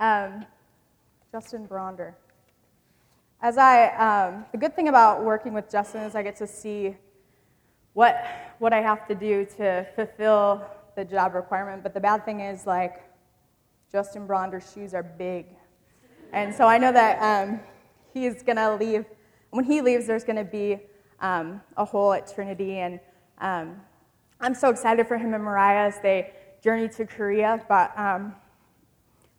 Um, Justin Bronder. As I, um, the good thing about working with Justin is I get to see what, what I have to do to fulfill the job requirement. But the bad thing is, like, Justin Bronder's shoes are big. And so I know that um, he's going to leave. When he leaves, there's going to be um, a hole at Trinity. And um, I'm so excited for him and Mariah as they journey to Korea. But um,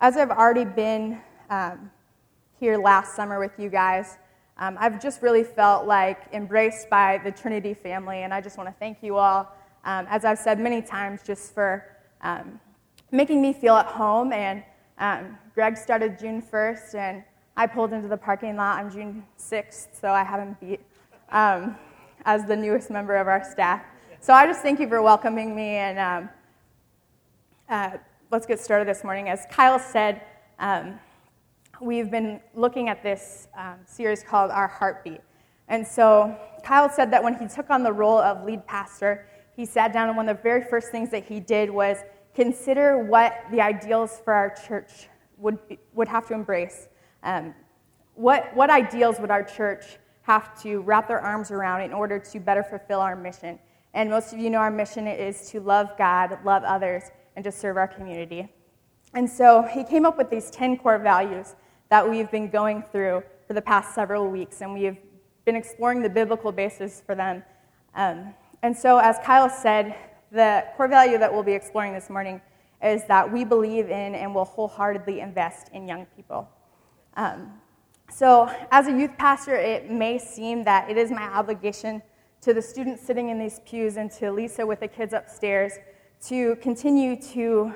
as I've already been um, here last summer with you guys, um, I've just really felt like embraced by the Trinity family. And I just want to thank you all, as I've said many times, just for making me feel at home. And um, Greg started June 1st, and I pulled into the parking lot on June 6th, so I haven't beat um, as the newest member of our staff. So I just thank you for welcoming me, and um, uh, let's get started this morning. As Kyle said, um, we've been looking at this um, series called Our Heartbeat. And so Kyle said that when he took on the role of lead pastor, he sat down, and one of the very first things that he did was consider what the ideals for our church would, be, would have to embrace. Um, what, what ideals would our church have to wrap their arms around in order to better fulfill our mission? And most of you know our mission is to love God, love others, and to serve our community. And so he came up with these 10 core values that we've been going through for the past several weeks, and we've been exploring the biblical basis for them. Um, and so, as Kyle said, the core value that we'll be exploring this morning is that we believe in and will wholeheartedly invest in young people. Um, so, as a youth pastor, it may seem that it is my obligation to the students sitting in these pews and to Lisa with the kids upstairs to continue to,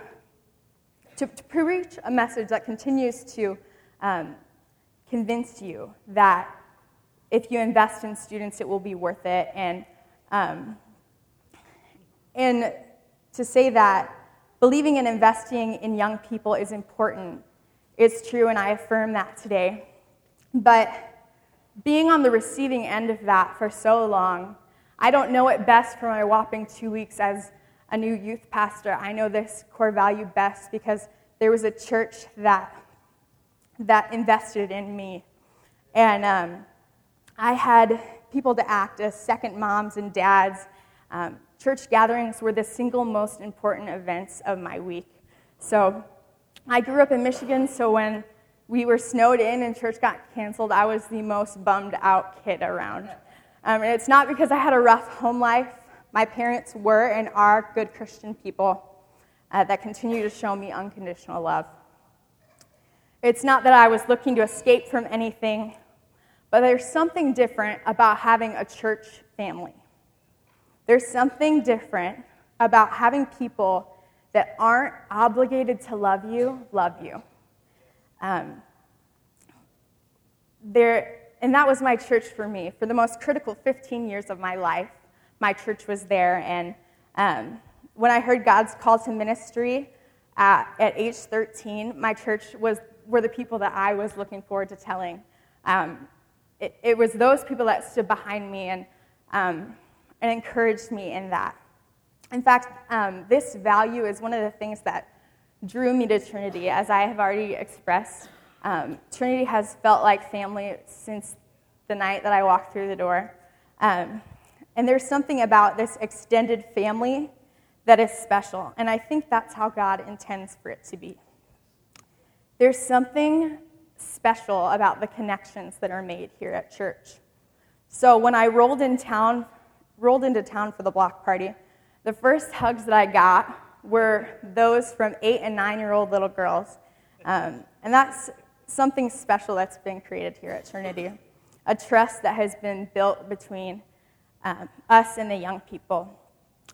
to, to preach a message that continues to um, convince you that if you invest in students, it will be worth it. And um, and to say that believing and investing in young people is important is true, and I affirm that today. But being on the receiving end of that for so long, I don't know it best for my whopping two weeks as a new youth pastor. I know this core value best because there was a church that, that invested in me. And um, I had people to act as second moms and dads um, church gatherings were the single most important events of my week. So I grew up in Michigan, so when we were snowed in and church got canceled, I was the most bummed out kid around. Um, and it's not because I had a rough home life. My parents were and are good Christian people uh, that continue to show me unconditional love. It's not that I was looking to escape from anything, but there's something different about having a church family. There's something different about having people that aren't obligated to love you, love you. Um, there, and that was my church for me. For the most critical 15 years of my life, my church was there. And um, when I heard God's call to ministry at, at, age 13, my church was, were the people that I was looking forward to telling. Um, it, it, was those people that stood behind me. And um, and encouraged me in that. In fact, um, this value is one of the things that drew me to Trinity, as I have already expressed. Um, Trinity has felt like family since the night that I walked through the door. Um, and there's something about this extended family that is special. And I think that's how God intends for it to be. There's something special about the connections that are made here at church. So when I rolled in town rolled into town for the block party, the first hugs that I got were those from eight and nine year old little girls. Um, and that's something special that's been created here at Trinity a trust that has been built between um, us and the young people.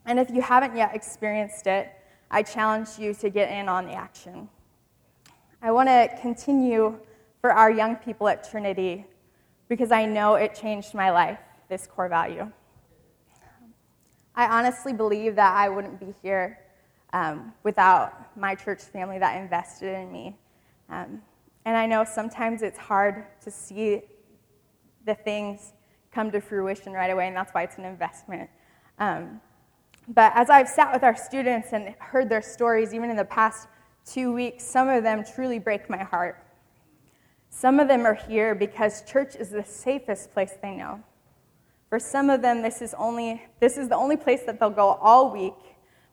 And if you haven't yet experienced it, I challenge you to get in on the action. I want to continue for our young people at Trinity because I know it changed my life, this core value. I honestly believe that I wouldn't be here um, without my church family that invested in me. Um, and I know sometimes it's hard to see the things come to fruition right away, and that's why it's an investment. Um, but as I've sat with our students and heard their stories, even in the past two weeks, some of them truly break my heart. Some of them are here because church is the safest place they know. For some of them, this is, only, this is the only place that they'll go all week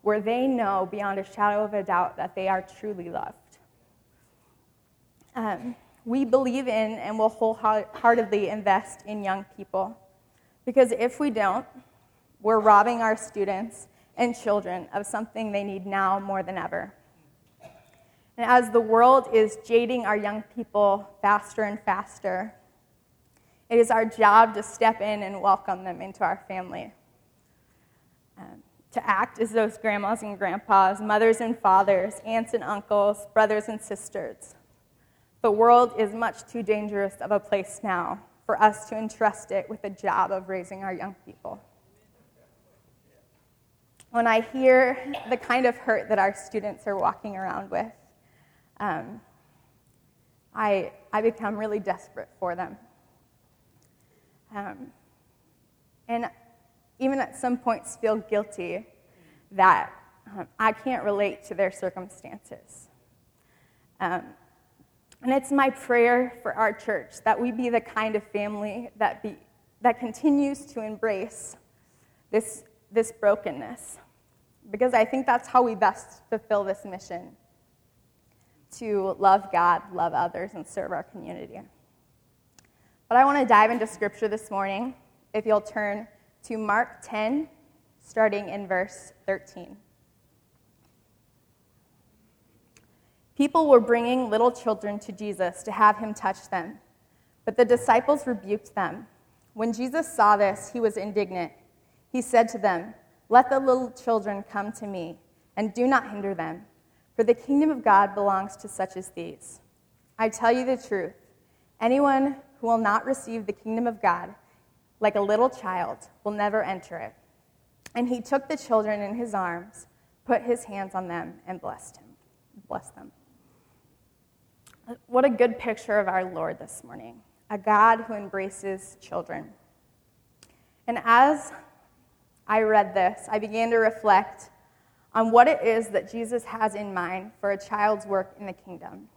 where they know beyond a shadow of a doubt that they are truly loved. Um, we believe in and will wholeheartedly invest in young people because if we don't, we're robbing our students and children of something they need now more than ever. And as the world is jading our young people faster and faster, it is our job to step in and welcome them into our family. Um, to act as those grandmas and grandpas, mothers and fathers, aunts and uncles, brothers and sisters. The world is much too dangerous of a place now for us to entrust it with the job of raising our young people. When I hear the kind of hurt that our students are walking around with, um, I, I become really desperate for them. Um, and even at some points feel guilty that um, I can't relate to their circumstances. Um, and it's my prayer for our church that we be the kind of family that, be, that continues to embrace this, this brokenness. Because I think that's how we best fulfill this mission to love God, love others, and serve our community. But I want to dive into scripture this morning. If you'll turn to Mark 10, starting in verse 13. People were bringing little children to Jesus to have him touch them, but the disciples rebuked them. When Jesus saw this, he was indignant. He said to them, Let the little children come to me, and do not hinder them for the kingdom of God belongs to such as these. I tell you the truth anyone who will not receive the kingdom of God like a little child will never enter it. And he took the children in his arms, put his hands on them, and blessed him. Blessed them. What a good picture of our Lord this morning, a God who embraces children. And as I read this, I began to reflect on what it is that Jesus has in mind for a child's work in the kingdom.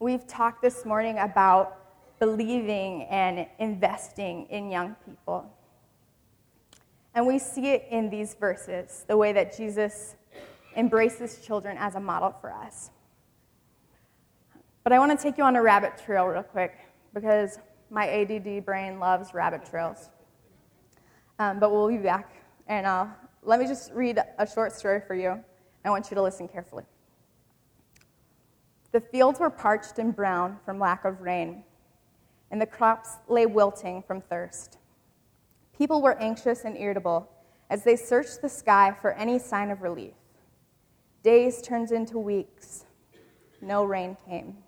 We've talked this morning about believing and investing in young people. And we see it in these verses, the way that Jesus embraces children as a model for us. But I want to take you on a rabbit trail real quick because my ADD brain loves rabbit trails. Um, but we'll be back, and I'll let me just read a short story for you. I want you to listen carefully. The fields were parched and brown from lack of rain, and the crops lay wilting from thirst. People were anxious and irritable as they searched the sky for any sign of relief. Days turned into weeks. No rain came.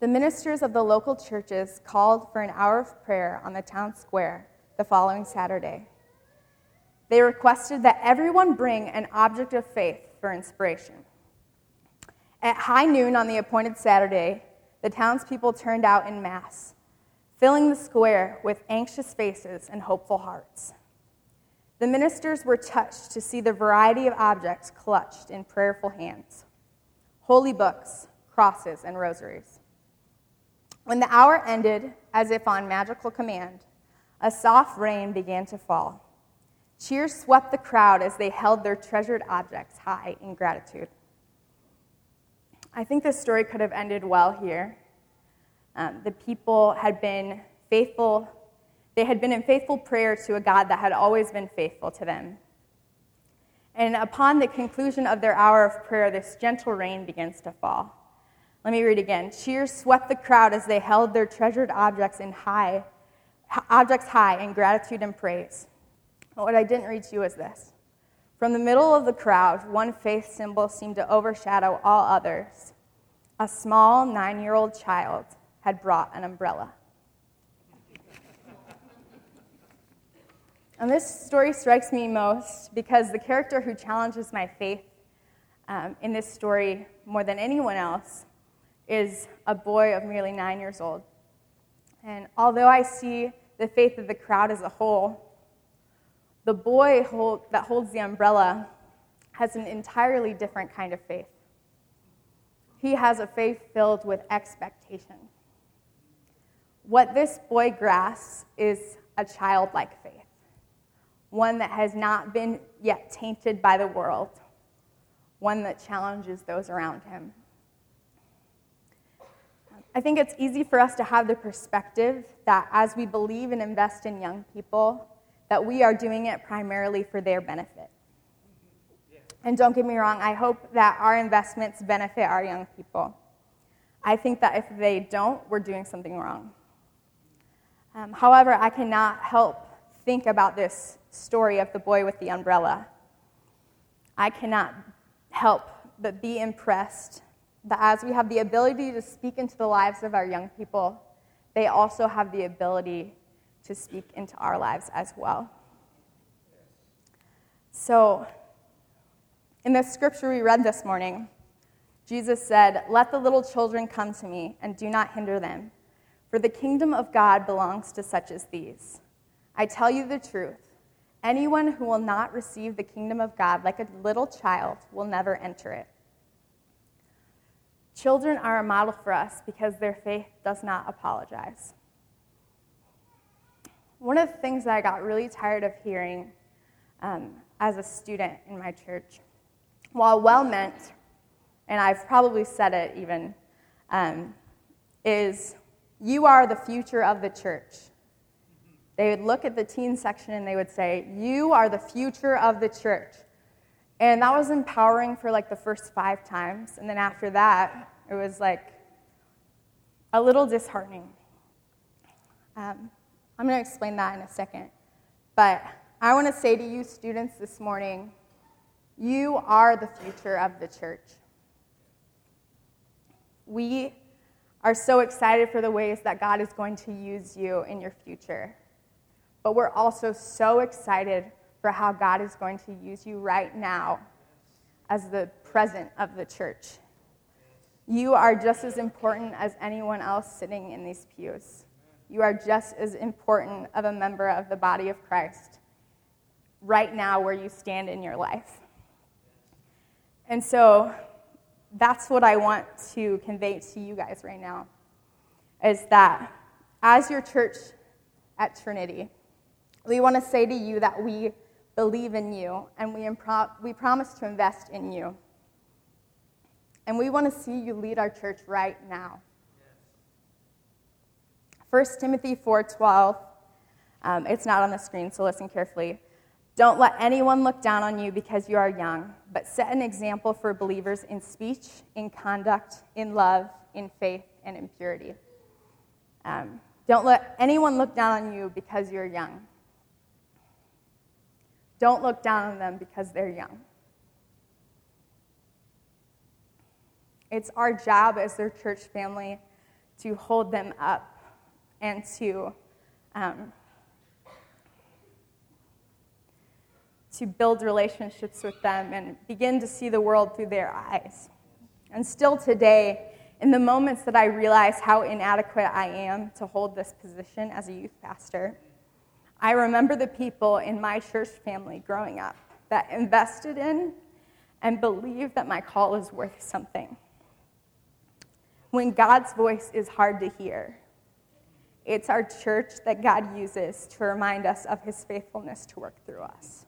The ministers of the local churches called for an hour of prayer on the town square the following Saturday. They requested that everyone bring an object of faith for inspiration. At high noon on the appointed Saturday, the townspeople turned out in mass, filling the square with anxious faces and hopeful hearts. The ministers were touched to see the variety of objects clutched in prayerful hands holy books, crosses, and rosaries. When the hour ended, as if on magical command, a soft rain began to fall. Cheers swept the crowd as they held their treasured objects high in gratitude. I think this story could have ended well here. Um, the people had been faithful, they had been in faithful prayer to a God that had always been faithful to them. And upon the conclusion of their hour of prayer, this gentle rain begins to fall. Let me read again. Cheers swept the crowd as they held their treasured objects in high, objects high in gratitude and praise. But what I didn't read to you is this. From the middle of the crowd, one faith symbol seemed to overshadow all others. A small nine year old child had brought an umbrella. And this story strikes me most because the character who challenges my faith um, in this story more than anyone else is a boy of merely nine years old. And although I see the faith of the crowd as a whole, the boy hold, that holds the umbrella has an entirely different kind of faith. He has a faith filled with expectation. What this boy grasps is a childlike faith, one that has not been yet tainted by the world, one that challenges those around him. I think it's easy for us to have the perspective that as we believe and invest in young people, that we are doing it primarily for their benefit. And don't get me wrong, I hope that our investments benefit our young people. I think that if they don't, we're doing something wrong. Um, however, I cannot help think about this story of the boy with the umbrella. I cannot help but be impressed that as we have the ability to speak into the lives of our young people, they also have the ability to speak into our lives as well. So, in the scripture we read this morning, Jesus said, Let the little children come to me, and do not hinder them, for the kingdom of God belongs to such as these. I tell you the truth. Anyone who will not receive the kingdom of God like a little child will never enter it. Children are a model for us because their faith does not apologize. One of the things that I got really tired of hearing um, as a student in my church while well meant, and I've probably said it even, um, is you are the future of the church. They would look at the teen section and they would say, You are the future of the church. And that was empowering for like the first five times. And then after that, it was like a little disheartening. Um, I'm going to explain that in a second. But I want to say to you, students, this morning you are the future of the church. We are so excited for the ways that God is going to use you in your future. But we're also so excited for how God is going to use you right now as the present of the church. You are just as important as anyone else sitting in these pews. You are just as important of a member of the body of Christ right now where you stand in your life. And so that's what I want to convey to you guys right now is that as your church at Trinity, we want to say to you that we believe in you and we, impro- we promise to invest in you. And we want to see you lead our church right now. 1 Timothy 4:12 um, it's not on the screen, so listen carefully. Don't let anyone look down on you because you are young, but set an example for believers in speech, in conduct, in love, in faith, and in purity. Um, don't let anyone look down on you because you're young. Don't look down on them because they're young. It's our job as their church family to hold them up and to um, to build relationships with them and begin to see the world through their eyes. And still today, in the moments that I realize how inadequate I am to hold this position as a youth pastor, I remember the people in my church family growing up that invested in and believed that my call is worth something. When God's voice is hard to hear, it's our church that God uses to remind us of his faithfulness to work through us.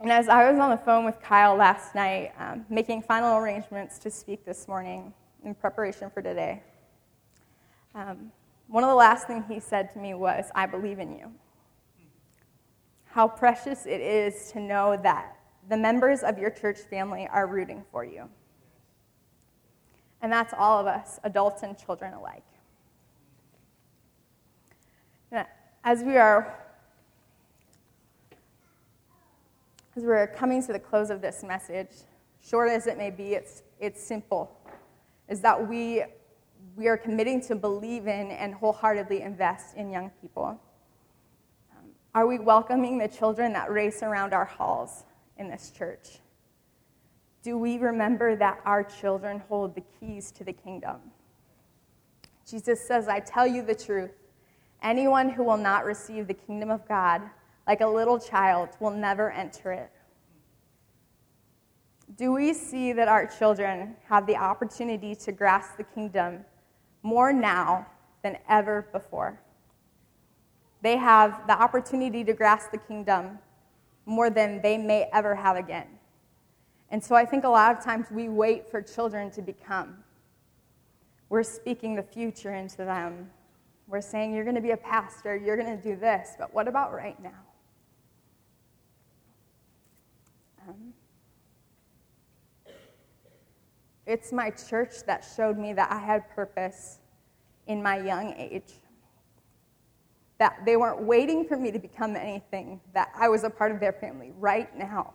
And as I was on the phone with Kyle last night, um, making final arrangements to speak this morning in preparation for today, um, one of the last things he said to me was, I believe in you. How precious it is to know that the members of your church family are rooting for you. And that's all of us, adults and children alike. As we are As we're coming to the close of this message, short as it may be, it's, it's simple. Is that we, we are committing to believe in and wholeheartedly invest in young people. Um, are we welcoming the children that race around our halls in this church? Do we remember that our children hold the keys to the kingdom? Jesus says, I tell you the truth. Anyone who will not receive the kingdom of God like a little child will never enter it. do we see that our children have the opportunity to grasp the kingdom more now than ever before? They have the opportunity to grasp the kingdom more than they may ever have again. And so I think a lot of times we wait for children to become. We're speaking the future into them. We're saying, You're going to be a pastor, you're going to do this, but what about right now? Um, it's my church that showed me that I had purpose in my young age. That they weren't waiting for me to become anything, that I was a part of their family right now.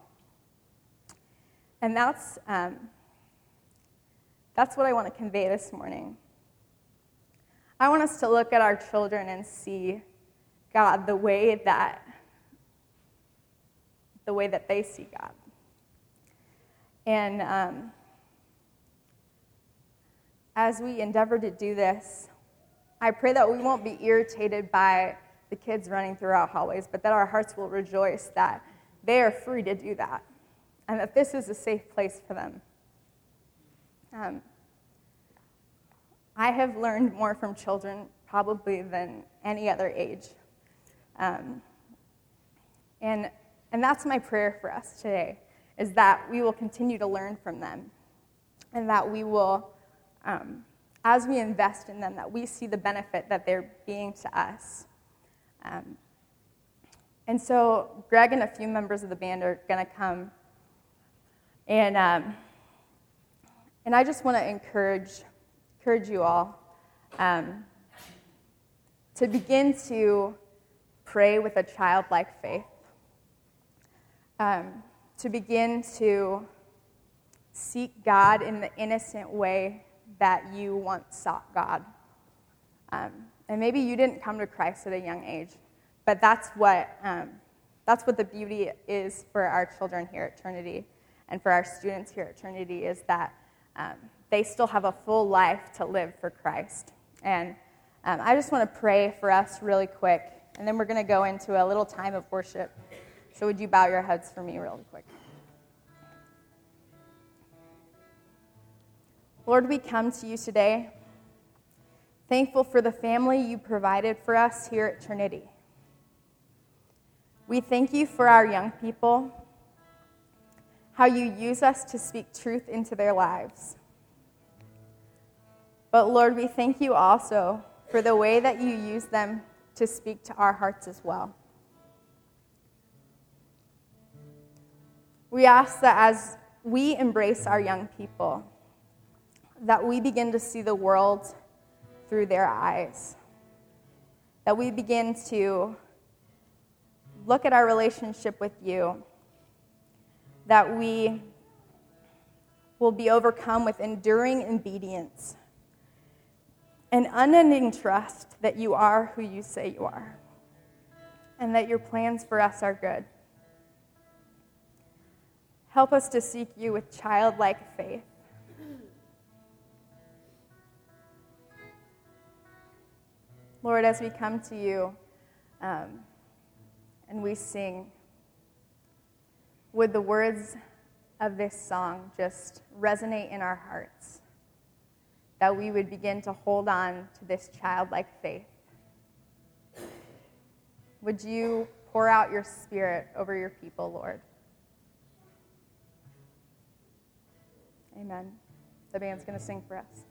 And that's, um, that's what I want to convey this morning. I want us to look at our children and see God the way that the way that they see God. And um, as we endeavor to do this, I pray that we won't be irritated by the kids running through our hallways, but that our hearts will rejoice that they are free to do that and that this is a safe place for them. Um, I have learned more from children probably than any other age. Um, and, and that's my prayer for us today, is that we will continue to learn from them and that we will um, as we invest in them, that we see the benefit that they're being to us. Um, and so, Greg and a few members of the band are going to come. And, um, and I just want to encourage, encourage you all um, to begin to pray with a childlike faith, um, to begin to seek God in the innocent way that you once sought God. Um, and maybe you didn't come to Christ at a young age, but that's what, um, that's what the beauty is for our children here at Trinity and for our students here at Trinity is that um, they still have a full life to live for Christ. And um, I just want to pray for us really quick, and then we're going to go into a little time of worship. So, would you bow your heads for me really quick? Lord, we come to you today thankful for the family you provided for us here at Trinity. We thank you for our young people, how you use us to speak truth into their lives. But Lord, we thank you also for the way that you use them to speak to our hearts as well. We ask that as we embrace our young people, that we begin to see the world through their eyes. That we begin to look at our relationship with you. That we will be overcome with enduring obedience and unending trust that you are who you say you are and that your plans for us are good. Help us to seek you with childlike faith Lord, as we come to you um, and we sing, would the words of this song just resonate in our hearts? That we would begin to hold on to this childlike faith. Would you pour out your spirit over your people, Lord? Amen. The band's going to sing for us.